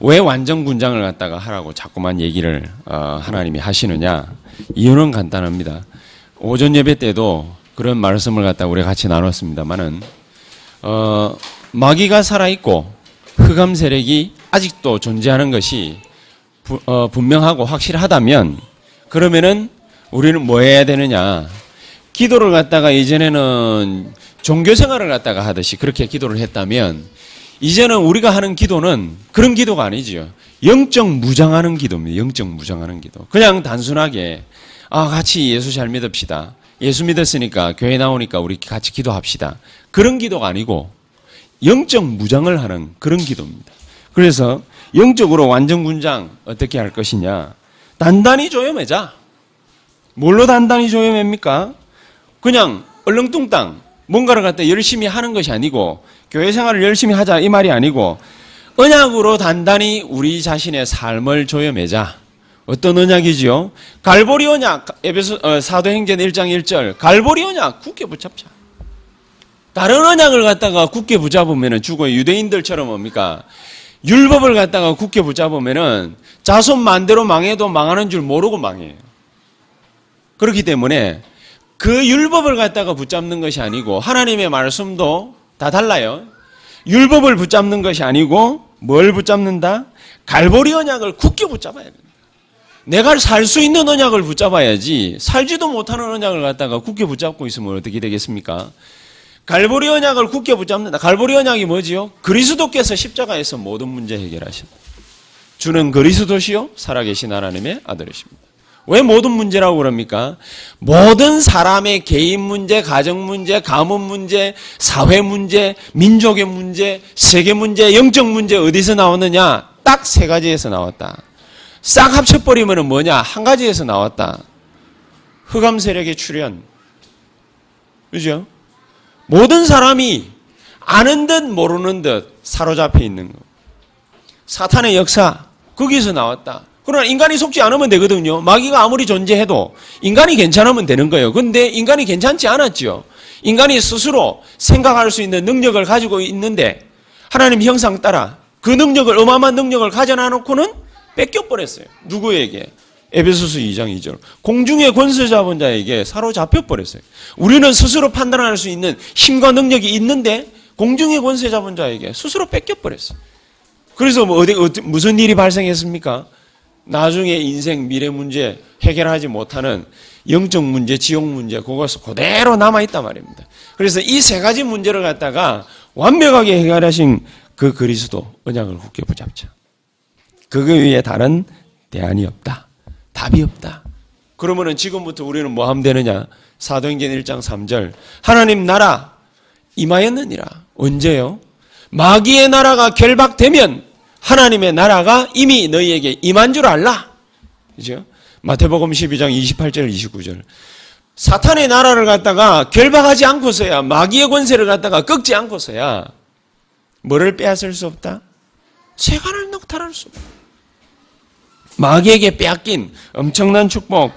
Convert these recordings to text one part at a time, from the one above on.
왜 완전 군장을 갖다가 하라고 자꾸만 얘기를 어, 하나님이 하시느냐? 이유는 간단합니다. 오전 예배 때도 그런 말씀을 갖다 우리 같이 나눴습니다만은 어, 마귀가 살아 있고 흑암 세력이 아직도 존재하는 것이 부, 어, 분명하고 확실하다면 그러면은 우리는 뭐 해야 되느냐? 기도를 갖다가 이전에는 종교 생활을 갖다가 하듯이 그렇게 기도를 했다면 이제는 우리가 하는 기도는 그런 기도가 아니지요. 영적 무장하는 기도입니다. 영적 무장하는 기도. 그냥 단순하게 아 같이 예수 잘 믿읍시다. 예수 믿었으니까 교회 나오니까 우리 같이 기도합시다. 그런 기도가 아니고 영적 무장을 하는 그런 기도입니다. 그래서 영적으로 완전 군장 어떻게 할 것이냐? 단단히 조여매자. 뭘로 단단히 조여맵니까? 그냥 얼렁뚱땅 뭔가를 갖다 열심히 하는 것이 아니고 교회 생활을 열심히 하자 이 말이 아니고 언약으로 단단히 우리 자신의 삶을 조여매자. 어떤 언약이지요? 갈보리 언약, 에베소 어, 사도행전 1장 1절. 갈보리 언약 굳게 붙잡자. 다른 언약을 갖다가 굳게 붙잡으면 죽어 유대인들처럼 뭡니까? 율법을 갖다가 굳게 붙잡으면은 자손 만대로 망해도 망하는 줄 모르고 망해요. 그렇기 때문에 그 율법을 갖다가 붙잡는 것이 아니고 하나님의 말씀도 다 달라요. 율법을 붙잡는 것이 아니고 뭘 붙잡는다? 갈보리 언약을 굳게 붙잡아야 된다. 내가 살 수 있는 언약을 붙잡아야지 살지도 못하는 언약을 갖다가 굳게 붙잡고 있으면 어떻게 되겠습니까? 갈보리 언약을 굳게 붙잡는다. 갈보리 언약이 뭐지요? 그리스도께서 십자가에서 모든 문제 해결하신다. 주는 그리스도시요 살아계신 하나님의 아들이십니다. 왜 모든 문제라고 그럽니까? 모든 사람의 개인 문제, 가정 문제, 가문 문제, 사회 문제, 민족의 문제, 세계 문제, 영적 문제 어디서 나오느냐? 딱 세 가지에서 나왔다. 싹 합쳐버리면 뭐냐? 한 가지에서 나왔다. 흑암 세력의 출현. 그죠? 모든 사람이 아는 듯 모르는 듯 사로잡혀 있는 거. 사탄의 역사, 거기서 나왔다. 그러나 인간이 속지 않으면 되거든요. 마귀가 아무리 존재해도 인간이 괜찮으면 되는 거예요. 근데 인간이 괜찮지 않았죠. 인간이 스스로 생각할 수 있는 능력을 가지고 있는데 하나님 형상 따라 그 능력을 어마어마한 능력을 가져놔 놓고는 뺏겨 버렸어요. 누구에게? 에베소서 2장 2절. 공중의 권세 잡은 자에게 사로잡혀 버렸어요. 우리는 스스로 판단할 수 있는 힘과 능력이 있는데 공중의 권세 잡은 자에게 스스로 뺏겨 버렸어요. 그래서 뭐 어디, 어디 무슨 일이 발생했습니까? 나중에 인생 미래 문제 해결하지 못하는 영적 문제, 지옥 문제 그것이 그대로 남아 있단 말입니다. 그래서 이 세 가지 문제를 갖다가 완벽하게 해결하신 그 그리스도 언약을 굳게 붙잡자. 그거 위에 다른 대안이 없다. 답이 없다. 그러면은 지금부터 우리는 뭐 하면 되느냐? 사도행전 1장 3절. 하나님 나라 임하였느니라. 언제요? 마귀의 나라가 결박되면 하나님의 나라가 이미 너희에게 임한 줄 알라. 그죠? 마태복음 12장 28절 29절. 사탄의 나라를 갖다가 결박하지 않고서야 마귀의 권세를 갖다가 꺾지 않고서야 뭐를 빼앗을 수 없다? 세간을 넉탈할 수 없다. 마귀에게 빼앗긴 엄청난 축복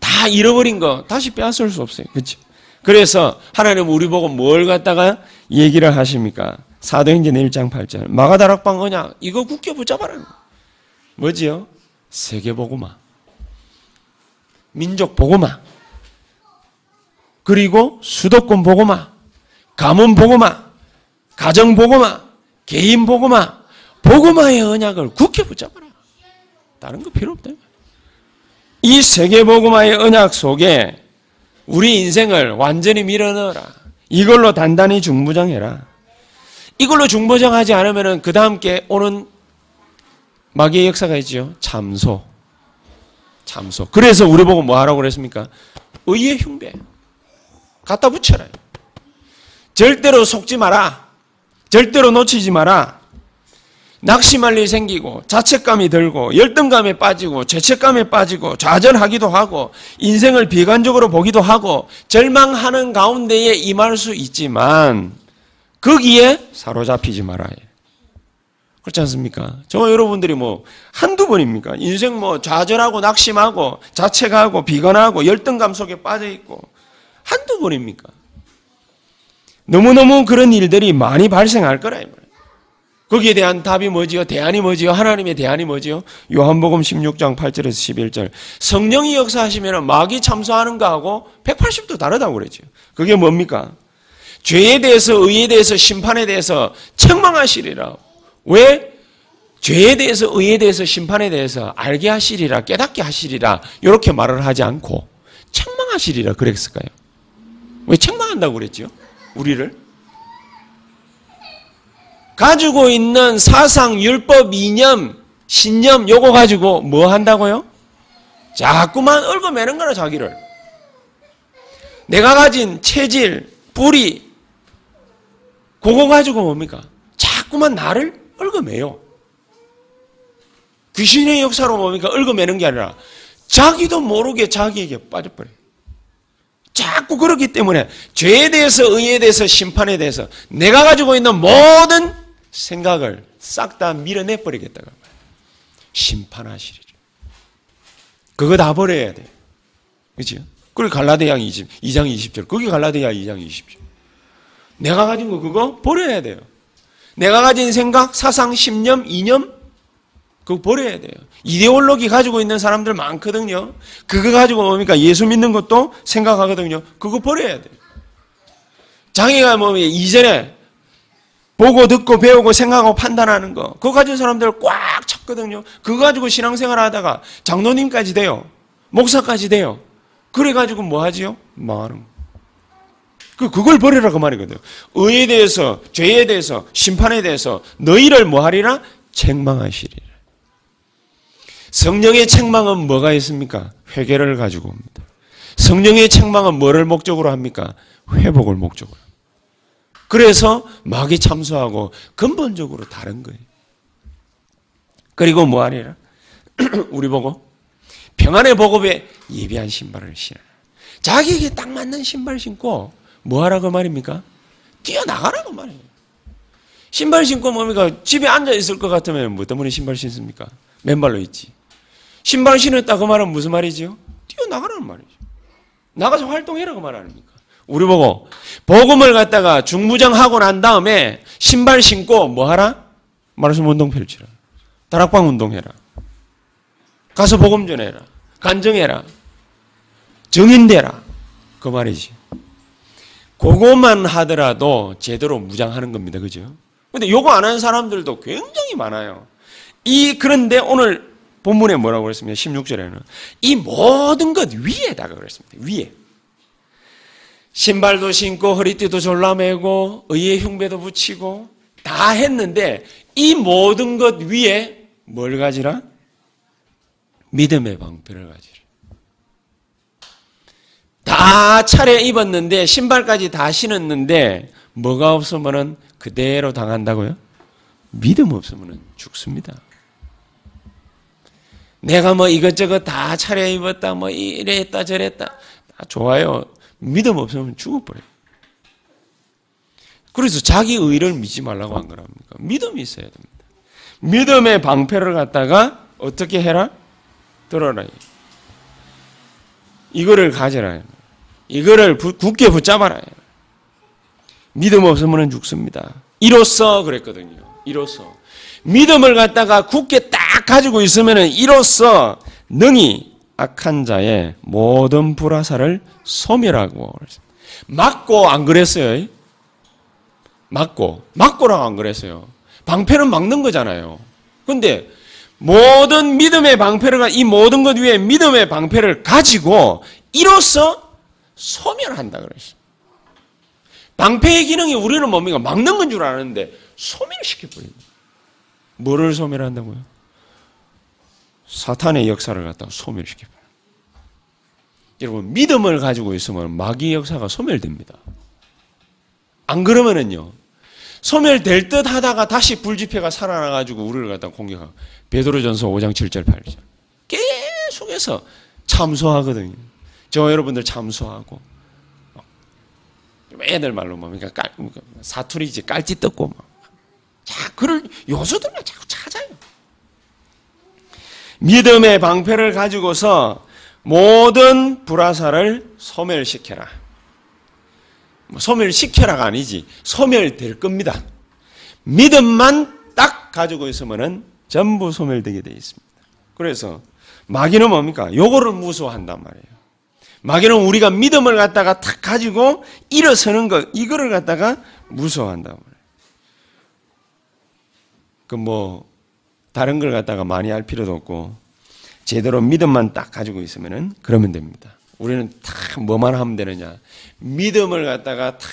다 잃어버린 거 다시 빼앗을 수 없어요. 그렇죠? 그래서 하나님 우리 보고 뭘 갖다가 얘기를 하십니까? 사도행전 1장 8절 마가다락방 언약 이거 굳게 붙잡아라. 뭐지요? 세계 보고마 민족 보고마 그리고 수도권 보고마 가문 보고마 가정 보고마 개인 보고마 보고마의 언약을 굳게 붙잡아라. 다른 거 필요 없다. 이 세계 보고마의 언약 속에 우리 인생을 완전히 밀어넣어라. 이걸로 단단히 중부정해라. 이걸로 중보정하지 않으면 그 다음께 오는 마귀의 역사가 있죠. 참소. 참소. 그래서 우리 보고 뭐 하라고 그랬습니까? 의의 흉배. 갖다 붙여라. 절대로 속지 마라. 절대로 놓치지 마라. 낙심할 일이 생기고 자책감이 들고 열등감에 빠지고 죄책감에 빠지고 좌절하기도 하고 인생을 비관적으로 보기도 하고 절망하는 가운데에 임할 수 있지만 거기에 사로잡히지 말아야 그렇지 않습니까? 저 여러분들이 뭐 한두 번입니까? 인생 뭐 좌절하고 낙심하고 자책하고 비관하고 열등감 속에 빠져 있고 한두 번입니까? 너무너무 그런 일들이 많이 발생할 거라. 거기에 대한 답이 뭐지요? 대안이 뭐지요? 하나님의 대안이 뭐지요? 요한복음 16장 8절에서 11절. 성령이 역사하시면 마귀 참소하는 거하고 180도 다르다고 그랬죠. 그게 뭡니까? 죄에 대해서, 의에 대해서, 심판에 대해서 책망하시리라. 왜? 죄에 대해서, 의에 대해서, 심판에 대해서 알게 하시리라, 깨닫게 하시리라, 이렇게 말을 하지 않고 책망하시리라 그랬을까요? 왜 책망한다고 그랬죠? 우리를? 가지고 있는 사상, 율법, 이념, 신념, 요거 가지고 뭐 한다고요? 자꾸만 얽어매는 거라, 자기를. 내가 가진 체질, 뿌리, 그거 가지고 뭡니까? 자꾸만 나를 얽어매요. 귀신의 역사로 뭡니까? 얽어매는 게 아니라 자기도 모르게 자기에게 빠져버려요. 자꾸 그렇기 때문에 죄에 대해서, 의에 대해서, 심판에 대해서 내가 가지고 있는 모든 생각을 싹 다 밀어내 버리겠다고 말이에요. 심판하시리죠. 그거 다 버려야 돼요. 그죠? 그리고 갈라디아 20, 2장 20절. 그게 갈라디아 2장 20절. 내가 가진 거 그거 버려야 돼요. 내가 가진 생각, 사상, 신념, 이념 그거 버려야 돼요. 이데올로기 가지고 있는 사람들 많거든요. 그거 가지고 뭡니까? 예수 믿는 것도 생각하거든요. 그거 버려야 돼요. 자기가 뭐 이전에 보고 듣고 배우고 생각하고 판단하는 거 그거 가진 사람들 꽉 찼거든요. 그거 가지고 신앙생활 하다가 장로님까지 돼요. 목사까지 돼요. 그래가지고 뭐 하지요? 망하는 거. 그, 그걸 버리라 그 말이거든요. 의에 대해서, 죄에 대해서, 심판에 대해서 너희를 뭐 하리라? 책망하시리라. 성령의 책망은 뭐가 있습니까? 회개를 가지고 옵니다. 성령의 책망은 뭐를 목적으로 합니까? 회복을 목적으로. 그래서 마귀 참소하고 근본적으로 다른 거예요. 그리고 뭐 하리라? 우리 보고 평안의 보급에 예비한 신발을 신어. 자기에게 딱 맞는 신발 신고 뭐 하라고 말입니까? 뛰어나가라고 말이에요. 신발 신고 뭡니까? 집에 앉아 있을 것 같으면 뭐 때문에 신발 신습니까? 맨발로 있지. 신발 신었다 그 말은 무슨 말이죠? 뛰어나가라는 말이죠. 나가서 활동해라 그 말 아닙니까? 우리 보고 복음을 갖다가 중무장하고 난 다음에 신발 신고 뭐 하라? 말씀 운동 펼치라. 다락방 운동해라. 가서 복음 전해라. 간증해라. 정인되라. 그 말이지. 그것만 하더라도 제대로 무장하는 겁니다. 그죠? 근데 요거 안 하는 사람들도 굉장히 많아요. 이, 그런데 오늘 본문에 뭐라고 그랬습니까? 16절에는. 이 모든 것 위에다가 그랬습니다. 위에. 신발도 신고 허리띠도 졸라매고 의의 흉배도 붙이고 다 했는데 이 모든 것 위에 뭘 가지라? 믿음의 방패를 가지라. 다 차례 입었는데 신발까지 다 신었는데 뭐가 없으면은 그대로 당한다고요? 믿음 없으면은 죽습니다. 내가 뭐 이것저것 다 차례 입었다 뭐 이랬다 저랬다 다 좋아요. 믿음 없으면 죽어버려요. 그래서 자기 의를 믿지 말라고 한 거랍니까? 믿음이 있어야 됩니다. 믿음의 방패를 갖다가 어떻게 해라? 들어라. 이거를 가져라. 이거를 굳게 붙잡아라. 믿음 없으면 죽습니다. 이로써 그랬거든요. 이로써. 믿음을 갖다가 굳게 딱 가지고 있으면 이로써 능히 악한 자의 모든 불화사를 소멸하고 맞고 안 그랬어요. 맞고 맞고라고 안 그랬어요. 방패는 막는 거잖아요. 근데 모든 믿음의 방패를 이 모든 것 위에 믿음의 방패를 가지고 이로써 소멸한다 그랬어요. 방패의 기능이 우리는 뭡니까? 막는 건 줄 아는데 소멸시켜버립니다. 뭐를 소멸한다고요? 사탄의 역사를 갖다 소멸시켜버려요. 여러분, 믿음을 가지고 있으면 마귀 역사가 소멸됩니다. 안 그러면은요, 소멸될 듯 하다가 다시 불지폐가 살아나가지고 우리를 갖다 공격하고, 베드로전서 5장 7절 8절. 계속해서 참소하거든요. 저 여러분들 참소하고, 애들 말로 뭡니까? 깔, 사투리지, 깔짓 뜯고, 막. 자, 그럴 요소들만 자꾸 찾아요. 믿음의 방패를 가지고서 모든 불화사를 소멸시켜라. 뭐 소멸시켜라가 아니지. 소멸될 겁니다. 믿음만 딱 가지고 있으면은 전부 소멸되게 되어 있습니다. 그래서 마귀는 뭡니까? 요거를 무서워한단 말이에요. 마귀는 우리가 믿음을 갖다가 탁 가지고 일어서는 것, 이거를 갖다가 말이에요. 그 뭐, 다른 걸 갖다가 많이 할 필요도 없고, 제대로 믿음만 딱 가지고 있으면은 그러면 됩니다. 우리는 다 뭐만 하면 되느냐. 믿음을 갖다가 탁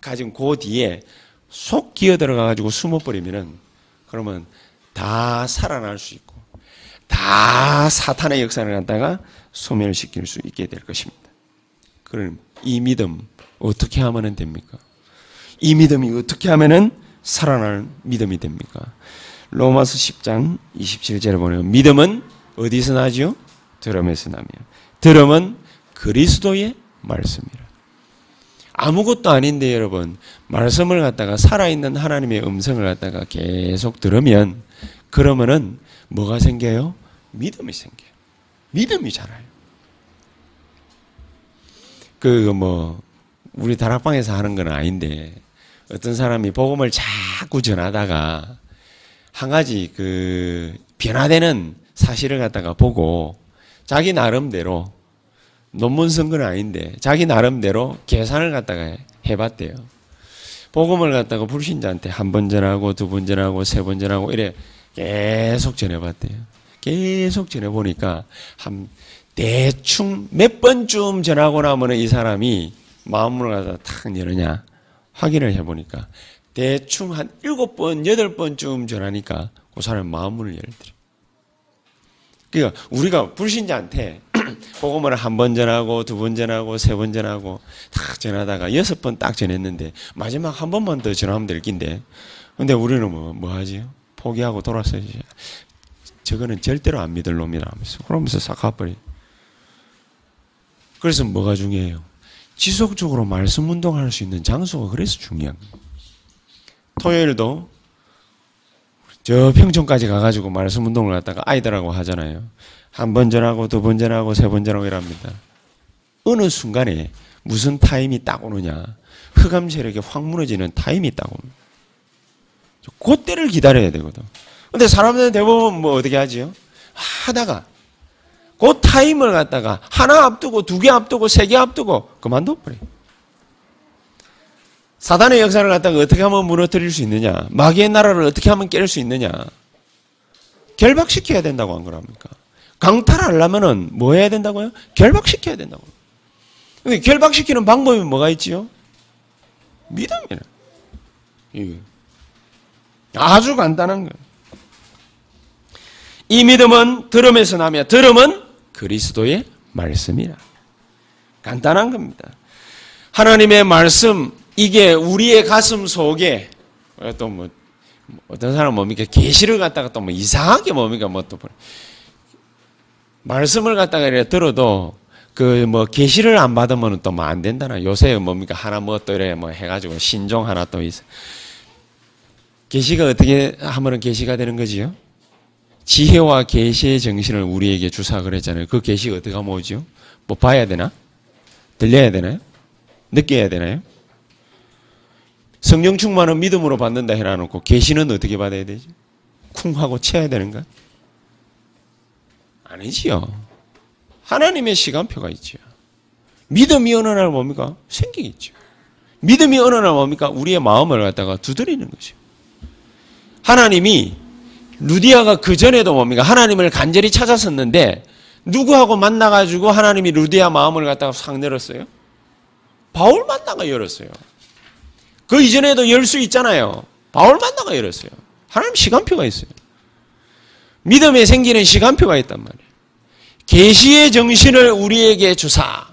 가지고 그 뒤에 속 기어 들어가 가지고 숨어버리면은 그러면 다 살아날 수 있고 다 사탄의 역사를 갖다가 소멸시킬 수 있게 될 것입니다. 그럼 이 믿음 어떻게 하면 됩니까? 이 믿음이 어떻게 하면은 살아날 믿음이 됩니까? 로마서 10장 27절에 보면 믿음은 어디서 나지요? 들음에서 나며 들음은 그리스도의 말씀이라. 아무것도 아닌데 여러분 말씀을 갖다가 살아있는 하나님의 음성을 갖다가 계속 들으면 그러면은 뭐가 생겨요? 믿음이 생겨요. 믿음이 자라요. 그 뭐 우리 다락방에서 하는 건 아닌데 어떤 사람이 복음을 자꾸 전하다가 한 가지 그 변화되는 사실을 갖다가 보고 자기 나름대로 논문 쓴 건 아닌데 자기 나름대로 계산을 갖다가 해봤대요. 복음을 갖다가 불신자한테 한 번 전하고 두 번 전하고 세 번 전하고 이래 계속 전해봤대요. 계속 전해보니까 한 대충 몇 번쯤 전하고 나면 이 사람이 마음을 갖다 탁 열느냐 확인을 해보니까 대충 한 일곱 번, 여덟 번쯤 전하니까 그 사람 마음을 열더래. 그러니까 우리가 불신자한테 복음을 한 번 전하고 두 번 전하고 세 번 전하고 딱 전하다가 여섯 번 딱 전했는데 마지막 한 번만 더 전하면 될 낀데 근데 우리는 뭐, 뭐 하지? 포기하고 돌아서지. 저거는 절대로 안 믿을 놈이라 하면서 그러면서 싹 가버리. 그래서 뭐가 중요해요? 지속적으로 말씀 운동할 수 있는 장소가 그래서 중요한 거예요. 토요일도 저 평촌까지 가가지고 말씀 운동을 갖다가 아이들하고 하잖아요. 한 번 전하고 두 번 전하고 세 번 전하고 이랍니다. 어느 순간에 무슨 타임이 딱 오느냐. 흑암 세력이 확 무너지는 타임이 딱 오는. 그때를 기다려야 되거든. 근데 사람들은 대부분 뭐 어떻게 하지요? 하다가 그 타임을 갖다가 하나 앞두고 두 개 앞두고 세 개 앞두고 그만둬버려. 사단의 역사를 갖다가 어떻게 하면 무너뜨릴 수 있느냐? 마귀의 나라를 어떻게 하면 깰 수 있느냐? 결박시켜야 된다고 한 거랍니까? 강탈하려면은 뭐 해야 된다고요? 결박시켜야 된다고. 근데 결박시키는 방법이 뭐가 있지요? 믿음이에요. 아주 간단한 거예요. 이 믿음은 들음에서 나며 들음은 그리스도의 말씀이라. 간단한 겁니다. 하나님의 말씀 이게 우리의 가슴 속에 또 뭐 어떤 사람 뭡니까 계시를 갖다가 또 뭐 이상하게 뭡니까 뭐또 말씀을 갖다가 이래 들어도 그 뭐 계시를 안 받으면 또 뭐 안 된다나 요새 뭡니까 하나 뭐 또 이래 뭐 해가지고 신종 하나 또 있어 계시가 어떻게 하면은 계시가 되는 거지요? 지혜와 계시의 정신을 우리에게 주사 그랬잖아요. 그 계시가 어떻게 하면 오죠? 뭐 봐야 되나? 들려야 되나요? 느껴야 되나요? 성령 충만은 믿음으로 받는다 해놔놓고 계시는 어떻게 받아야 되지? 쿵 하고 채야 되는가? 아니지요. 하나님의 시간표가 있죠. 믿음이 어느 날 뭡니까? 생기겠죠. 믿음이 어느 날 뭡니까? 우리의 마음을 갖다가 두드리는 거죠. 하나님이 루디아가 그 전에도 뭡니까? 하나님을 간절히 찾았었는데 누구하고 만나가지고 하나님이 루디아 마음을 갖다가 싹 열었어요? 바울 만나가 열었어요. 그 이전에도 열 수 있잖아요. 바울 만나가 열었어요. 하나님 시간표가 있어요. 믿음에 생기는 시간표가 있단 말이에요. 계시의 정신을 우리에게 주사.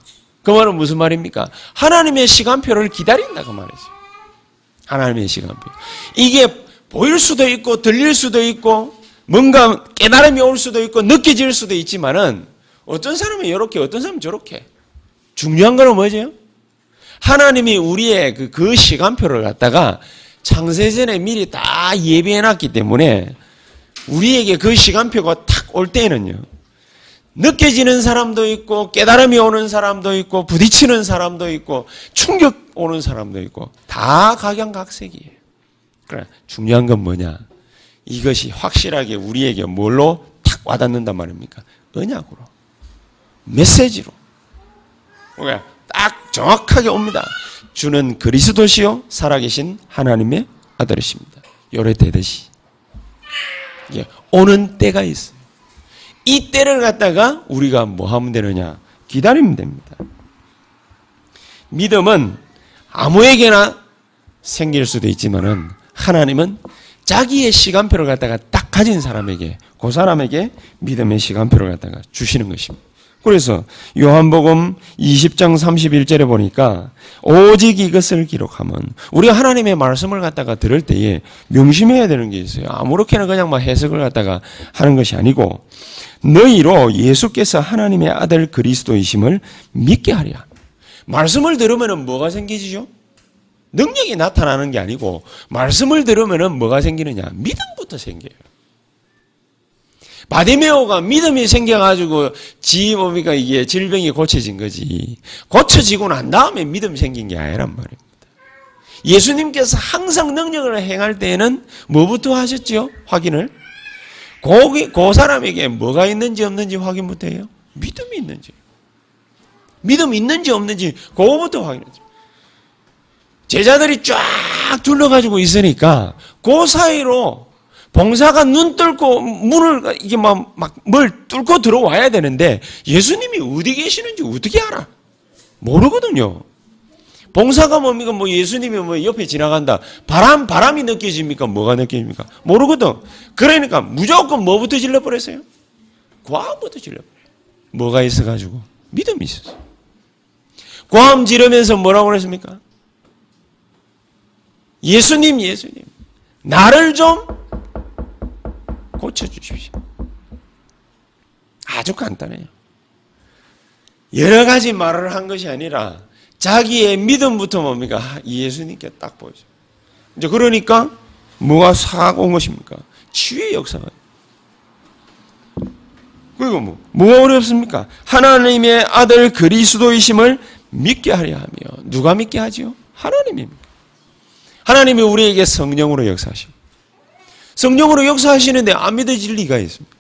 그 말은 무슨 말입니까? 하나님의 시간표를 기다린다 그 말이죠. 하나님의 시간표. 이게 보일 수도 있고 들릴 수도 있고 뭔가 깨달음이 올 수도 있고 느껴질 수도 있지만은 어떤 사람은 이렇게 어떤 사람은 저렇게 중요한 거는 뭐죠? 하나님이 우리의 그, 그 시간표를 갖다가 창세전에 미리 다 예비해 놨기 때문에 우리에게 그 시간표가 탁 올 때는요. 느껴지는 사람도 있고 깨달음이 오는 사람도 있고 부딪히는 사람도 있고 충격 오는 사람도 있고 다 각양각색이에요. 그래 중요한 건 뭐냐? 이것이 확실하게 우리에게 뭘로 탁 와닿는단 말입니까? 언약으로. 메시지로. 그러니까 딱 정확하게 옵니다. 주는 그리스도시요 살아계신 하나님의 아들이십니다. 요래 되듯이. 예, 오는 때가 있어요. 이 때를 갖다가 우리가 뭐 하면 되느냐? 기다리면 됩니다. 믿음은 아무에게나 생길 수도 있지만은 하나님은 자기의 시간표를 갖다가 딱 가진 사람에게 그 사람에게 믿음의 시간표를 갖다가 주시는 것입니다. 그래서 요한복음 20장 31절에 보니까 오직 이것을 기록하면 우리가 하나님의 말씀을 갖다가 들을 때에 명심해야 되는 게 있어요. 아무렇게나 그냥 막 해석을 갖다가 하는 것이 아니고 너희로 예수께서 하나님의 아들 그리스도이심을 믿게 하랴. 말씀을 들으면 뭐가 생기지죠? 능력이 나타나는 게 아니고 말씀을 들으면 뭐가 생기느냐? 믿음부터 생겨요. 바디메오가 믿음이 생겨가지고 지 뭡니까 이게 질병이 고쳐진 거지. 고쳐지고 난 다음에 믿음 생긴 게 아니란 말입니다. 예수님께서 항상 능력을 행할 때에는 뭐부터 하셨죠? 확인을. 거기, 그 사람에게 뭐가 있는지 없는지 확인 부터 해요. 믿음이 있는지. 믿음 있는지 없는지 그거부터 확인하죠. 제자들이 쫙 둘러가지고 있으니까 그 사이로 봉사가 눈 뚫고 문을 이게 막 뭘 뚫고 들어와야 되는데 예수님이 어디 계시는지 어떻게 알아? 모르거든요. 봉사가 뭡니까? 뭐 예수님이 뭐 옆에 지나간다. 바람 바람이 느껴집니까? 뭐가 느껴집니까? 모르거든. 그러니까 무조건 뭐부터 질러버렸어요? 과음부터 질러버려요. 뭐가 있어가지고 믿음이 있었어. 과음 지르면서 뭐라고 그랬습니까? 예수님, 예수님, 나를 좀 고쳐주십시오. 아주 간단해요. 여러 가지 말을 한 것이 아니라 자기의 믿음부터 뭡니까? 예수님께 딱 보이죠. 이제 그러니까 뭐가 사고 온 것입니까? 치유의 역사가. 그리고 뭐, 뭐가 어렵습니까? 하나님의 아들 그리스도이심을 믿게 하려 하며, 누가 믿게 하지요? 하나님입니다. 하나님이 우리에게 성령으로 역사하시고, 성령으로 역사하시는데 안 믿어질 리가 있습니다.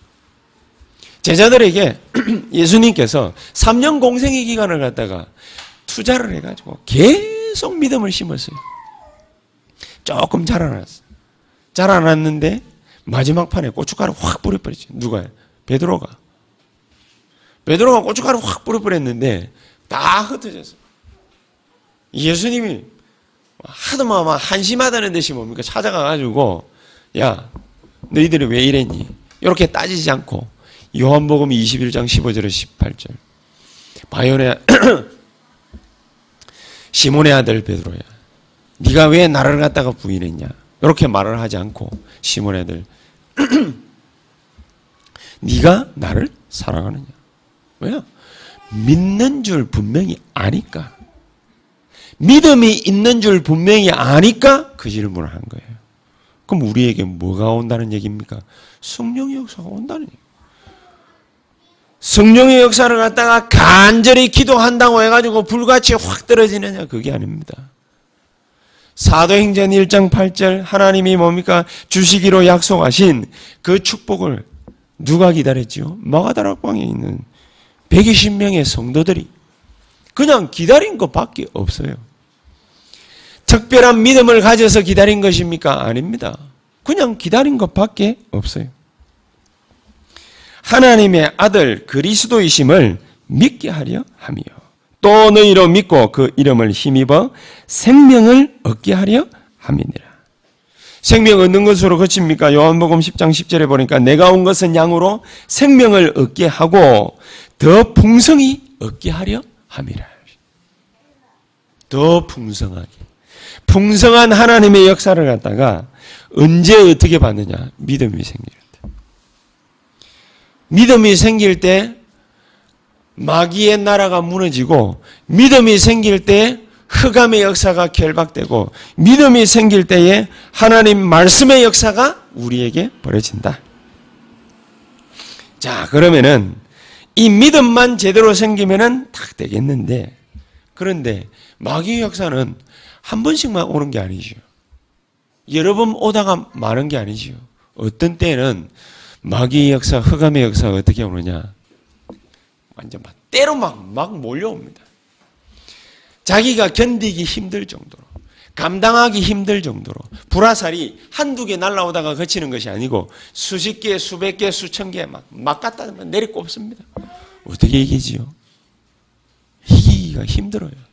제자들에게 예수님께서 3년 공생의 기간을 갖다가 투자를 해가지고 계속 믿음을 심었어요. 조금 자라났어. 자라났는데 마지막 판에 고춧가루 확 뿌려버렸죠. 누가요? 베드로가. 베드로가 고춧가루 확 뿌려버렸는데 다 흩어졌어. 예수님이 하도 막 한심하다는 듯이 뭡니까? 찾아가가지고 야, 너희들이 왜 이랬니? 이렇게 따지지 않고 요한복음 21장 15절에 18절 바요네 시몬의 아들 베드로야. 네가 왜 나를 갖다가 부인했냐? 이렇게 말을 하지 않고 시몬의 아들 네가 나를 사랑하느냐? 왜요? 믿는 줄 분명히 아니까. 믿음이 있는 줄 분명히 아니까 그 질문을 한 거예요. 그럼 우리에게 뭐가 온다는 얘기입니까? 성령의 역사가 온다는 얘기. 성령의 역사를 갖다가 간절히 기도한다고 해가지고 불같이 확 떨어지느냐? 그게 아닙니다. 사도행전 1장 8절 하나님이 뭡니까? 주시기로 약속하신 그 축복을 누가 기다렸지요? 마가다락방에 있는 120명의 성도들이 그냥 기다린 것밖에 없어요. 특별한 믿음을 가져서 기다린 것입니까? 아닙니다. 그냥 기다린 것밖에 없어요. 하나님의 아들 그리스도이심을 믿게 하려 하며 또 너희로 믿고 그 이름을 힘입어 생명을 얻게 하려 함이니라. 생명 얻는 것으로 그칩니까? 요한복음 10장 10절에 보니까 내가 온 것은 양으로 생명을 얻게 하고 더 풍성히 얻게 하려 함이라. 더 풍성하게. 풍성한 하나님의 역사를 갖다가 언제 어떻게 받느냐? 믿음이 생길 때. 믿음이 생길 때 마귀의 나라가 무너지고 믿음이 생길 때 흑암의 역사가 결박되고 믿음이 생길 때에 하나님 말씀의 역사가 우리에게 벌어진다. 자, 그러면은 이 믿음만 제대로 생기면은 딱 되겠는데 그런데 마귀의 역사는 한 번씩만 오는 게 아니죠. 여러 번 오다가 많은 게 아니지요. 어떤 때는 마귀의 역사, 흑암의 역사가 어떻게 오느냐. 완전 막 때로 막, 막 몰려옵니다. 자기가 견디기 힘들 정도로, 감당하기 힘들 정도로, 불화살이 한두 개 날라오다가 그치는 것이 아니고 수십 개, 수백 개, 수천 개 막, 막 갖다 내리꼽습니다. 어떻게 이기지요? 이기기가 힘들어요.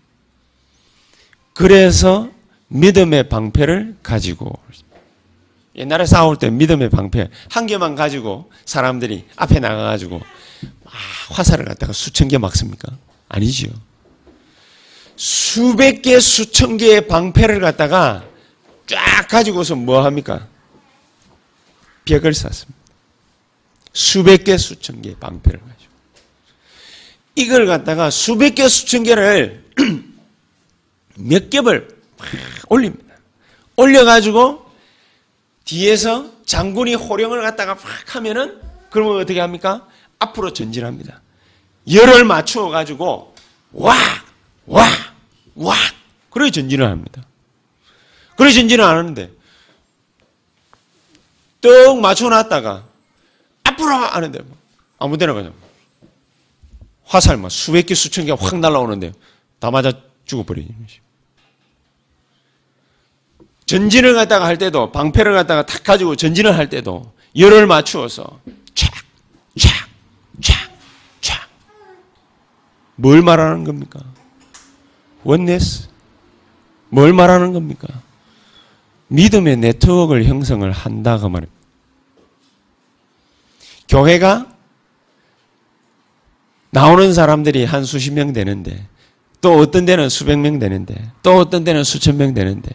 그래서 믿음의 방패를 가지고 옛날에 싸울 때 믿음의 방패 한 개만 가지고 사람들이 앞에 나가가지고 막 화살을 갖다가 수천 개 막습니까? 아니지요. 수백 개, 수천 개의 방패를 갖다가 쫙 가지고서 뭐 합니까? 벽을 쌓습니다. 수백 개, 수천 개의 방패를 가지고. 이걸 갖다가 수백 개, 수천 개를 몇 겹을 올립니다. 올려가지고 뒤에서 장군이 호령을 갖다가 팍 하면은 그러면 어떻게 합니까? 앞으로 전진합니다. 열을 맞추어 가지고 와! 와! 와! 그래 전진을 합니다. 그래 전진을 안 하는데 떡 맞춰 놨다가 앞으로 하는데 뭐 아무 데나 그냥 화살 막 수백 개 수천 개 확 날라오는데 다 맞아 죽어버리는 것이. 전진을 갖다가 할 때도 방패를 갖다가 탁 가지고 전진을 할 때도 열을 맞추어서 촥, 촥, 촥, 촥. 뭘 말하는 겁니까? 원네스. 뭘 말하는 겁니까? 믿음의 네트워크를 형성을 한다고 말입니다. 교회가 나오는 사람들이 한 수십 명 되는데 또 어떤 데는 수백 명 되는데 또 어떤 데는 수천 명 되는데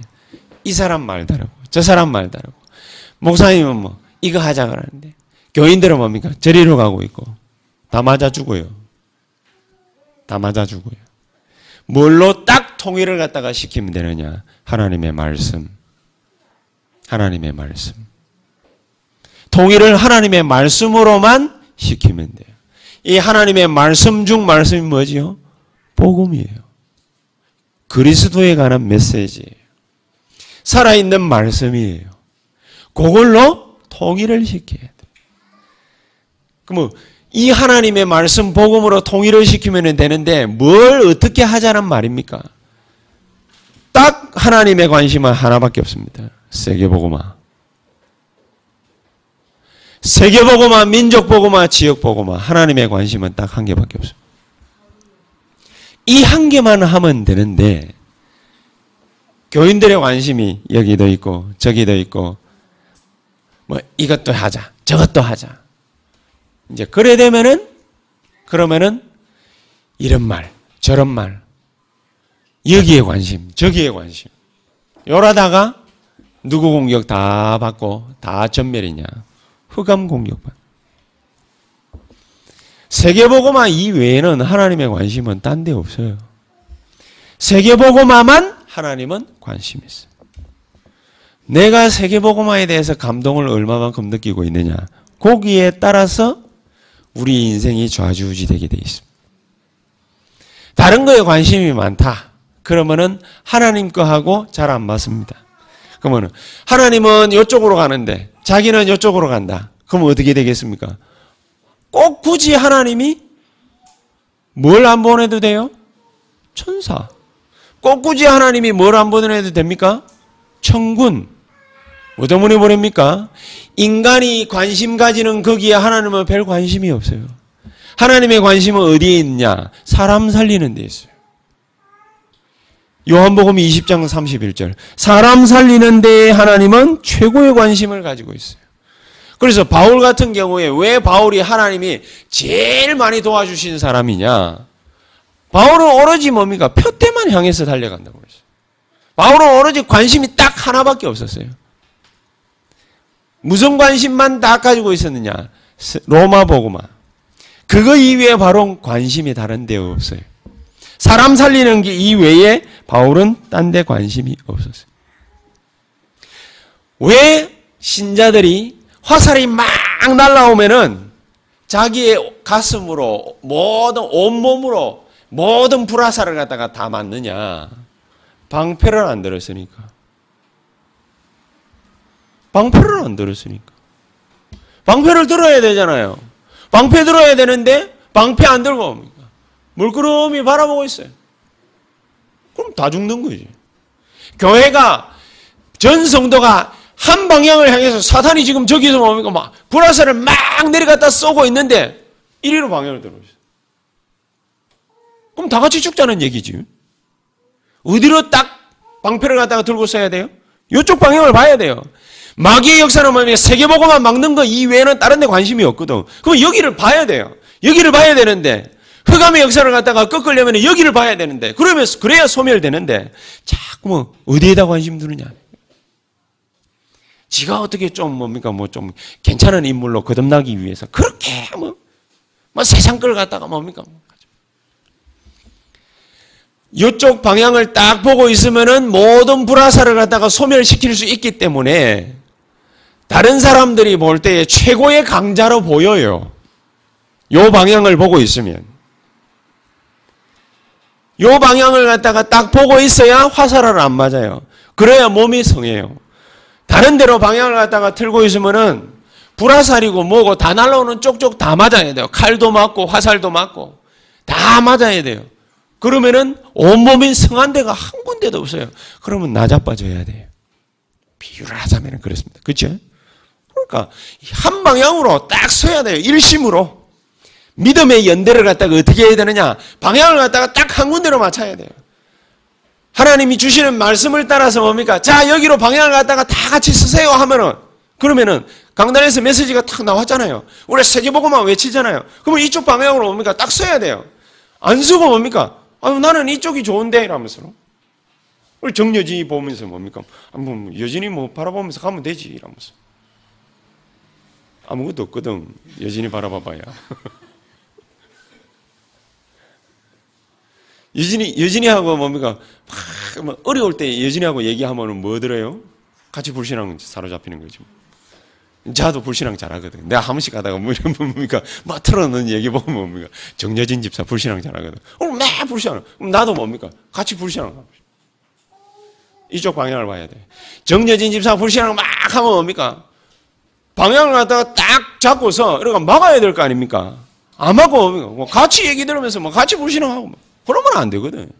이 사람 말 다르고 저 사람 말 다르고 목사님은 뭐 이거 하자 그러는데 교인들은 뭡니까? 저리로 가고 있고 다 맞아 주고요. 다 맞아 주고요. 뭘로 딱 통일을 갖다가 시키면 되느냐? 하나님의 말씀. 하나님의 말씀. 통일을 하나님의 말씀으로만 시키면 돼요. 이 하나님의 말씀 중 말씀이 뭐지요? 복음이에요. 그리스도에 관한 메시지예요. 살아있는 말씀이에요. 그걸로 통일을 시켜야 돼. 그럼 이 하나님의 말씀 복음으로 통일을 시키면 되는데 뭘 어떻게 하자는 말입니까? 딱 하나님의 관심은 하나밖에 없습니다. 세계보고마. 세계보고마, 민족보고마, 지역보고마. 하나님의 관심은 딱 한 개밖에 없습니다. 이 한 개만 하면 되는데 교인들의 관심이 여기도 있고 저기도 있고 뭐 이것도 하자 저것도 하자. 이제 그래 되면은 그러면은 이런 말 저런 말. 여기에 관심 저기에 관심. 요러다가 누구 공격 다 받고 다 전멸이냐? 흑암 공격만 세계보고마 이외에는 하나님의 관심은 딴 데 없어요 세계보고마만 하나님은 관심 있어요. 내가 세계보고마에 대해서 감동을 얼마만큼 느끼고 있느냐. 거기에 따라서 우리 인생이 좌지우지 되게 돼 있습니다. 다른 거에 관심이 많다. 그러면은 하나님 거하고 잘 안 맞습니다. 그러면은 하나님은 이쪽으로 가는데 자기는 이쪽으로 간다. 그럼 어떻게 되겠습니까? 꼭 굳이 하나님이 뭘 안 보내도 돼요? 천사. 꼭 굳이 하나님이 뭘 안 보내도 됩니까? 천군. 뭐 때문에 보냅니까? 인간이 관심 가지는 거기에 하나님은 별 관심이 없어요. 하나님의 관심은 어디에 있냐? 사람 살리는 데 있어요. 요한복음 20장 31절. 사람 살리는 데에 하나님은 최고의 관심을 가지고 있어요. 그래서 바울 같은 경우에 왜 바울이 하나님이 제일 많이 도와주신 사람이냐? 바울은 오로지 뭡니까? 표때만 향해서 달려간다고 그랬어요. 바울은 오로지 관심이 딱 하나밖에 없었어요. 무슨 관심만 다 가지고 있었느냐? 로마 보고만. 그거 이외에 바로 관심이 다른 데 없어요. 사람 살리는 게 이외에 바울은 딴 데 관심이 없었어요. 왜 신자들이 화살이 막 날라오면은 자기의 가슴으로 모든 온몸으로 모든 불화살을 갖다가 다 맞느냐? 방패를 안 들었으니까. 방패를 안 들었으니까. 방패를 들어야 되잖아요. 방패 들어야 되는데 방패 안 들고 옵니까? 물끄러미 바라보고 있어요. 그럼 다 죽는 거지. 교회가 전 성도가 한 방향을 향해서 사탄이 지금 저기서 뭡니까? 막 불화살을 막 내려갔다 쏘고 있는데 이리로 방향을 있어요. 그럼 다 같이 죽자는 얘기지. 어디로 딱 방패를 갖다가 들고 서야 돼요? 이쪽 방향을 봐야 돼요. 마귀의 역사는 뭐냐면 세계보고만 막는 거 이외에는 다른 데 관심이 없거든. 그럼 여기를 봐야 돼요. 여기를 봐야 되는데 흑암의 역사를 갖다가 꺾으려면 여기를 봐야 되는데 그러면서 그래야 소멸되는데 자꾸 뭐 어디에다 관심 두느냐. 지가 어떻게 좀 뭡니까 뭐 좀 괜찮은 인물로 거듭나기 위해서 그렇게 뭐, 뭐 세상 걸 갖다가 뭡니까 이쪽 방향을 딱 보고 있으면은 모든 불화사를 갖다가 소멸시킬 수 있기 때문에 다른 사람들이 볼 때에 최고의 강자로 보여요. 요 방향을 보고 있으면. 요 방향을 갖다가 딱 보고 있어야 화살을 안 맞아요. 그래야 몸이 성해요. 다른 데로 방향을 갖다가 틀고 있으면은 불화살이고 뭐고 다 날라오는 쪽쪽 다 맞아야 돼요. 칼도 맞고 화살도 맞고 다 맞아야 돼요. 그러면은 온몸이 성한 데가 한 군데도 없어요. 그러면 나자빠져야 돼요. 비유를 하자면 그렇습니다. 그렇죠? 그러니까 한 방향으로 딱 서야 돼요. 일심으로. 믿음의 연대를 갖다가 어떻게 해야 되느냐? 방향을 갖다가 딱 한 군데로 맞춰야 돼요. 하나님이 주시는 말씀을 따라서 뭡니까? 자, 여기로 방향을 갖다가 다 같이 쓰세요 하면은 그러면은 강단에서 메시지가 탁 나왔잖아요. 우리 세계보고만 외치잖아요. 그러면 이쪽 방향으로 뭡니까? 딱 써야 돼요. 안 쓰고 뭡니까? 아유, 나는 이쪽이 좋은데 이러면서. 우리 정여진이 보면서 뭡니까? 한번 여진이 뭐 바라보면서 가면 되지 이러면서. 아무것도 없거든. 여진이 바라봐봐야. 여진이, 여진이하고 뭡니까? 막뭐 어려울 때 여진이하고 얘기하면 뭐 들어요? 같이 불신앙 사로잡히는 거죠. 자도 불신앙 잘하거든. 내가 한 번씩 가다가 뭐 이런 뭡니까? 막 틀어놓는 얘기 보면 뭡니까? 정여진 집사 불신앙 잘하거든. 오늘 매 불신앙. 나도 뭡니까? 같이 불신앙 이쪽 방향을 봐야 돼. 정여진 집사 불신앙 막 하면 뭡니까? 방향을 갖다가 딱 잡고서 이러고 막아야 될 거 아닙니까? 안 막고 뭐 같이 얘기 들으면서 뭐 같이 불신앙하고 뭐 그러면 안 되거든.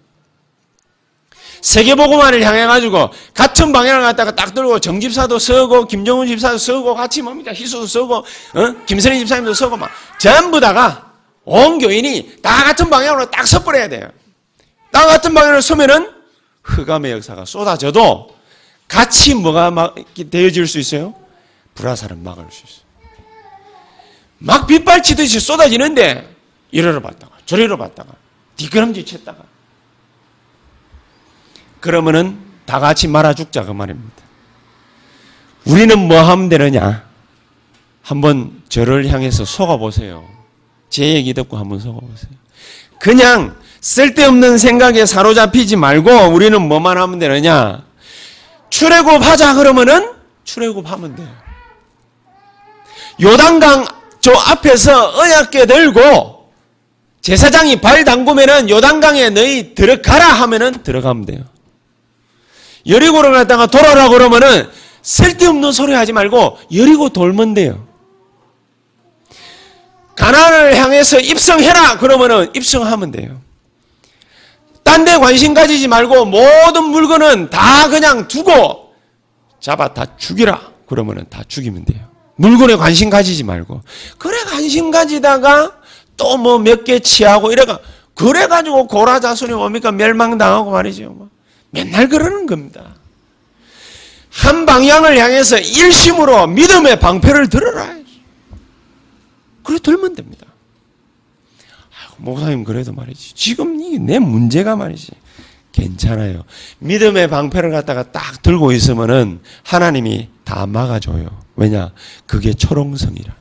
세계보고만을 향해 가지고 같은 방향을 갖다가 딱 들고 정집사도 서고 김정은 집사도 서고 같이 뭡니까 희수도 서고 어? 김선희 집사님도 서고 막 전부 다가 온 교인이 다 같은 방향으로 딱 서버려야 돼요. 딱 같은 방향으로 서면은 흑암의 역사가 쏟아져도 같이 뭐가 막 되어질 수 있어요? 불화살은 막을 수 있어요. 막 빗발치듯이 쏟아지는데 이리로 봤다가 저리로 봤다가 뒤끄럼지 쳤다가 그러면은 다 같이 말아 죽자 그 말입니다. 우리는 뭐 하면 되느냐? 한번 저를 향해서 속아 보세요. 제 얘기 듣고 한번 속아 보세요. 그냥 쓸데없는 생각에 사로잡히지 말고 우리는 뭐만 하면 되느냐? 출애굽 하자 그러면은 출애굽 하면 돼요. 요단강 저 앞에서 언약궤 들고 제사장이 발 담그면은 요단강에 너희 들어가라 하면은 들어가면 돼요. 여리고를 갖다가 돌아라 그러면은 쓸데없는 소리 하지 말고 여리고 돌면 돼요. 가난을 향해서 입성해라 그러면은 입성하면 돼요. 딴 데 관심 가지지 말고 모든 물건은 다 그냥 두고 잡아 다 죽이라 그러면은 다 죽이면 돼요. 물건에 관심 가지지 말고 그래 관심 가지다가 또 뭐 몇 개 취하고 이래가 그래 가지고 고라 자손이 뭡니까 멸망당하고 말이죠. 뭐. 맨날 그러는 겁니다. 한 방향을 향해서 일심으로 믿음의 방패를 들어라. 그래 들면 됩니다. 목사님 그래도 말이지. 지금 이게 내 문제가 말이지. 괜찮아요. 믿음의 방패를 갖다가 딱 들고 있으면은 하나님이 다 막아줘요. 왜냐? 그게 초롱성이라.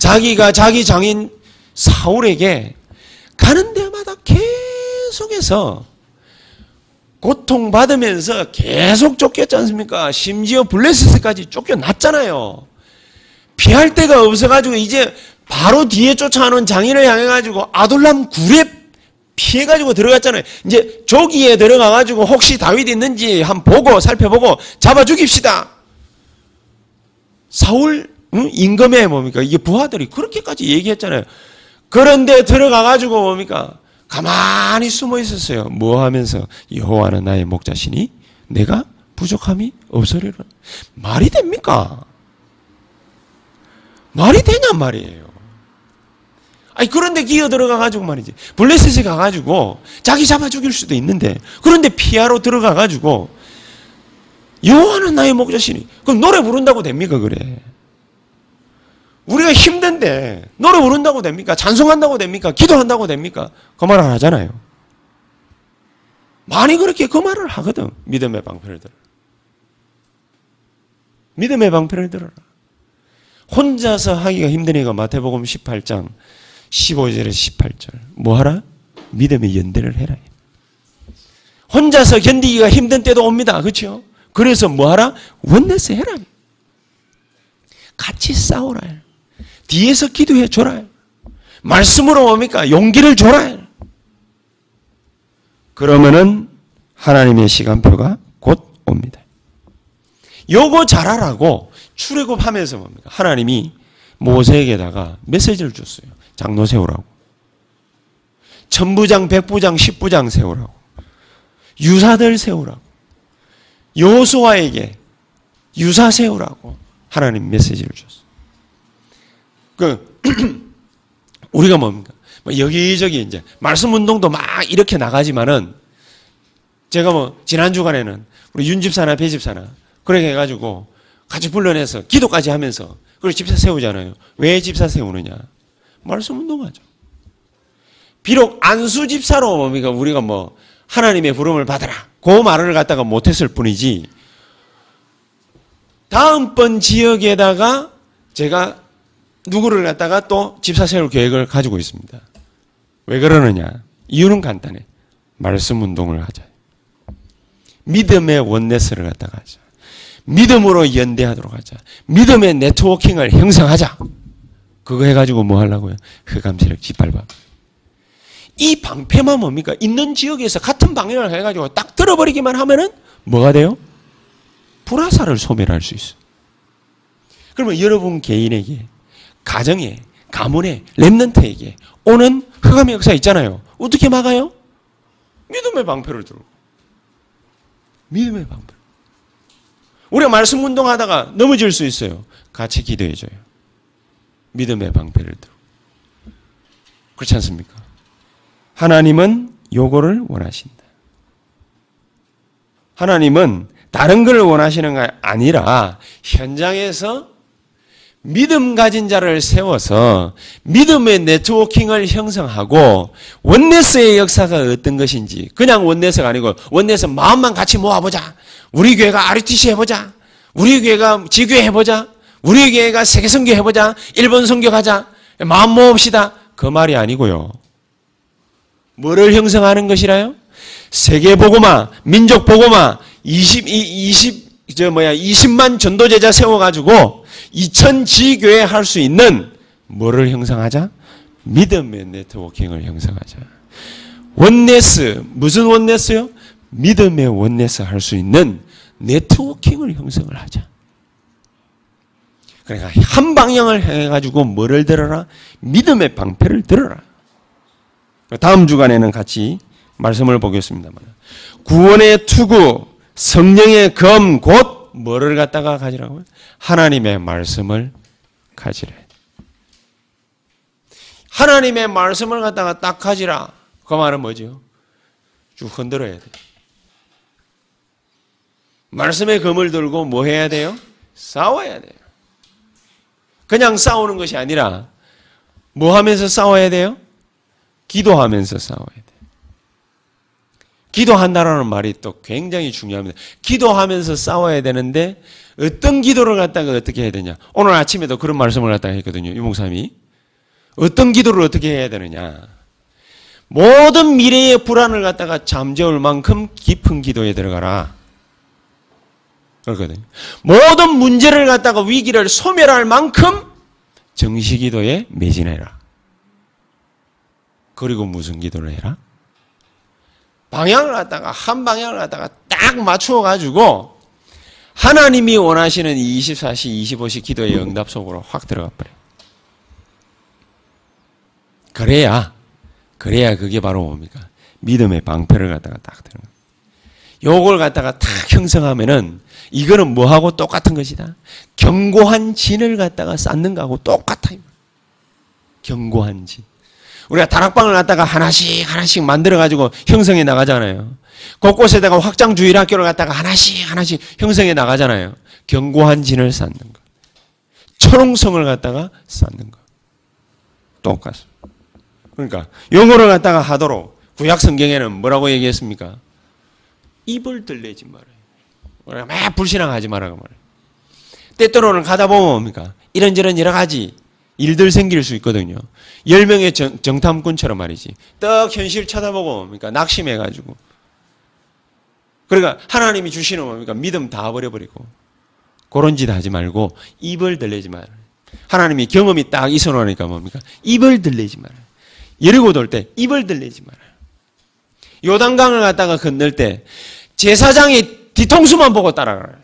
자기가 자기 장인 사울에게 가는 데마다 계속해서 고통받으면서 계속 쫓겼지 않습니까? 심지어 블레셋까지 쫓겨났잖아요. 피할 데가 없어가지고 이제 바로 뒤에 쫓아오는 장인을 향해가지고 아둘람 굴에 피해가지고 들어갔잖아요. 이제 조기에 들어가가지고 혹시 다윗 있는지 한번 보고 살펴보고 잡아 죽입시다. 사울 응? 임금의 뭡니까? 이게 부하들이 그렇게까지 얘기했잖아요. 그런데 들어가가지고 뭡니까? 가만히 숨어 있었어요. 뭐 하면서 여호와는 나의 목자시니 내가 부족함이 없으리라. 말이 됩니까? 말이 되냔 말이에요. 아니 그런데 기어 들어가 가지고 말이지. 블레셋에 가 가지고 자기 잡아 죽일 수도 있는데 그런데 피하러 들어가 가지고 여호와는 나의 목자시니 그럼 노래 부른다고 됩니까 그래? 우리가 힘든데 노래 부른다고 됩니까? 찬송한다고 됩니까? 기도한다고 됩니까? 그말안 하잖아요. 많이 그렇게 그 말을 하거든. 믿음의 방패를 들어. 믿음의 방패를 들어라. 혼자서 하기가 힘드니까 마태복음 18장 15절에 18절. 뭐 하라? 믿음의 연대를 해라. 혼자서 견디기가 힘든 때도 옵니다. 그렇죠? 그래서 뭐 하라? 원내스 해라. 같이 싸우라. 뒤에서 기도해 줘라. 말씀으로 뭡니까? 용기를 줘라. 그러면은 하나님의 시간표가 곧 옵니다. 요거 잘하라고 출애굽하면서 뭡니까? 하나님이 모세에게다가 메시지를 줬어요. 장로 세우라고. 천부장, 백부장, 십부장 세우라고. 유사들 세우라고. 요수아에게 유사 세우라고 하나님 메시지를 줬어요. 그 우리가 뭡니까? 뭐 여기저기 이제 말씀 운동도 막 이렇게 나가지만은 제가 뭐 지난 주간에는 우리 윤 집사나 배 집사나 그렇게 해가지고 같이 불러내서 기도까지 하면서 그걸 집사 세우잖아요. 왜 집사 세우느냐? 말씀 운동하죠. 비록 안수 집사로 뭡니까 우리가 뭐 하나님의 부름을 받아라 그 말을 갖다가 못했을 뿐이지 다음번 지역에다가 제가 누구를 갖다가 또 집사 세울 계획을 가지고 있습니다. 왜 그러느냐? 이유는 간단해. 말씀 운동을 하자. 믿음의 원네스를 갖다가 하자. 믿음으로 연대하도록 하자. 믿음의 네트워킹을 형성하자. 그거 해가지고 뭐 하려고요? 흑암 세력 짓밟아. 이 방패만 뭡니까? 있는 지역에서 같은 방향을 해가지고 딱 들어버리기만 하면은 뭐가 돼요? 불화살을 소멸할 수 있어. 그러면 여러분 개인에게, 가정에, 가문에, 랩런트에게 오는 흑암의 역사 있잖아요. 어떻게 막아요? 믿음의 방패를 들고. 믿음의 방패. 우리가 말씀 운동하다가 넘어질 수 있어요. 같이 기도해줘요. 믿음의 방패를 들고. 그렇지 않습니까? 하나님은 요거를 원하신다. 하나님은 다른 걸 원하시는 게 아니라 현장에서 믿음 가진 자를 세워서 믿음의 네트워킹을 형성하고 원네스의 역사가 어떤 것인지 그냥 원네스가 아니고 원네스 마음만 같이 모아보자. 우리 교회가 RTC 해보자. 우리 교회가 지교회 해보자. 우리 교회가 세계 선교 해보자. 일본 선교 가자. 마음 모읍시다. 그 말이 아니고요. 뭐를 형성하는 것이라요? 세계 보고마, 민족 보고마, 20, 20, 저 뭐야, 20만 전도제자 세워가지고 2천 지교회 할 수 있는 뭐를 형성하자? 믿음의 네트워킹을 형성하자. 원네스, 무슨 원네스요? 믿음의 원네스 할 수 있는 네트워킹을 형성을 하자. 그러니까 한 방향을 해가지고 뭐를 들어라? 믿음의 방패를 들어라. 다음 주간에는 같이 말씀을 보겠습니다만. 구원의 투구, 성령의 검, 곧 뭐를 갖다가 가지라고요? 하나님의 말씀을 가지래. 하나님의 말씀을 갖다가 딱 가지라. 그 말은 뭐죠? 쭉 흔들어야 돼. 말씀의 검을 들고 뭐 해야 돼요? 싸워야 돼요. 그냥 싸우는 것이 아니라 뭐 하면서 싸워야 돼요? 기도하면서 싸워야 돼요. 기도한다라는 말이 또 굉장히 중요합니다. 기도하면서 싸워야 되는데 어떤 기도를 갖다가 어떻게 해야 되냐? 오늘 아침에도 그런 말씀을 갖다가 했거든요. 유목사님이. 어떤 기도를 어떻게 해야 되느냐? 모든 미래의 불안을 갖다가 잠재울 만큼 깊은 기도에 들어가라. 그렇거든요. 모든 문제를 갖다가 위기를 소멸할 만큼 정시 기도에 매진해라. 그리고 무슨 기도를 해라? 방향을 갖다가 한 방향을 갖다가 딱 맞추어 가지고 하나님이 원하시는 이 24시, 25시 기도의 응답 속으로 확 들어가 버려요. 그래야, 그래야 그게 바로 뭡니까? 믿음의 방패를 갖다가 딱 거예요. 요걸 갖다가 탁 형성하면은 이거는 뭐하고 똑같은 것이다. 견고한 진을 갖다가 쌓는 거하고 똑같아요. 견고한 진. 우리가 다락방을 갖다가 하나씩 하나씩 만들어 가지고 형성해 나가잖아요. 곳곳에다가 확장 주일 학교를 갖다가 하나씩 하나씩 형성해 나가잖아요. 견고한 진을 쌓는 거. 철옹성을 갖다가 쌓는 거. 똑같습니다. 그러니까 영어를 갖다가 하도록 구약 성경에는 뭐라고 얘기했습니까? 입을 들내지 말아요. 막 불신앙하지 말해요. 때때로는 가다 보면 뭡니까? 이런저런 여러 가지 일들 생길 수 있거든요. 열 명의 정, 정탐꾼처럼 말이지. 떡 현실 쳐다보고 뭡니까? 낙심해가지고. 그러니까 하나님이 주시는 뭡니까? 믿음 다 버려버리고. 그런 짓 하지 말고 입을 들리지 말아요. 하나님이 경험이 딱 있어 놓으니까 뭡니까? 입을 들리지 말아요. 예리고 돌 때 입을 들리지 말아요. 요단강을 갖다가 건널 때 제사장이 뒤통수만 보고 따라가라.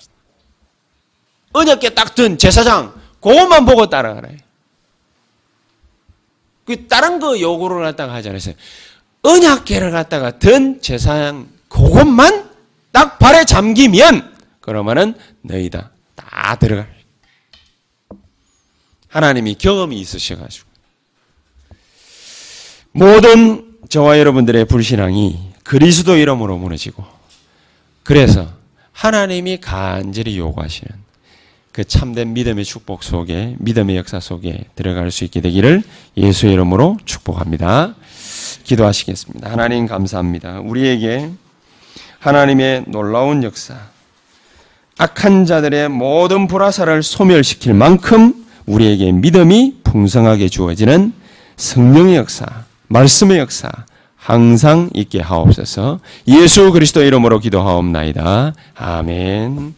언약계 딱 든 제사장 그것만 보고 따라가라. 그 다른 거 요구를 갖다가 하지 않았어요. 언약계를 갖다가 든 제사장 그것만 딱 발에 잠기면 그러면은 너희다 다 들어가. 하나님이 경험이 있으셔가지고 모든 저와 여러분들의 불신앙이 그리스도 이름으로 무너지고 그래서 하나님이 간절히 요구하시는 그 참된 믿음의 축복 속에 믿음의 역사 속에 들어갈 수 있게 되기를 예수의 이름으로 축복합니다. 기도하시겠습니다. 하나님 감사합니다. 우리에게 하나님의 놀라운 역사, 악한 자들의 모든 불화사를 소멸시킬 만큼 우리에게 믿음이 풍성하게 주어지는 성령의 역사, 말씀의 역사 항상 있게 하옵소서. 예수 그리스도 이름으로 기도하옵나이다. 아멘.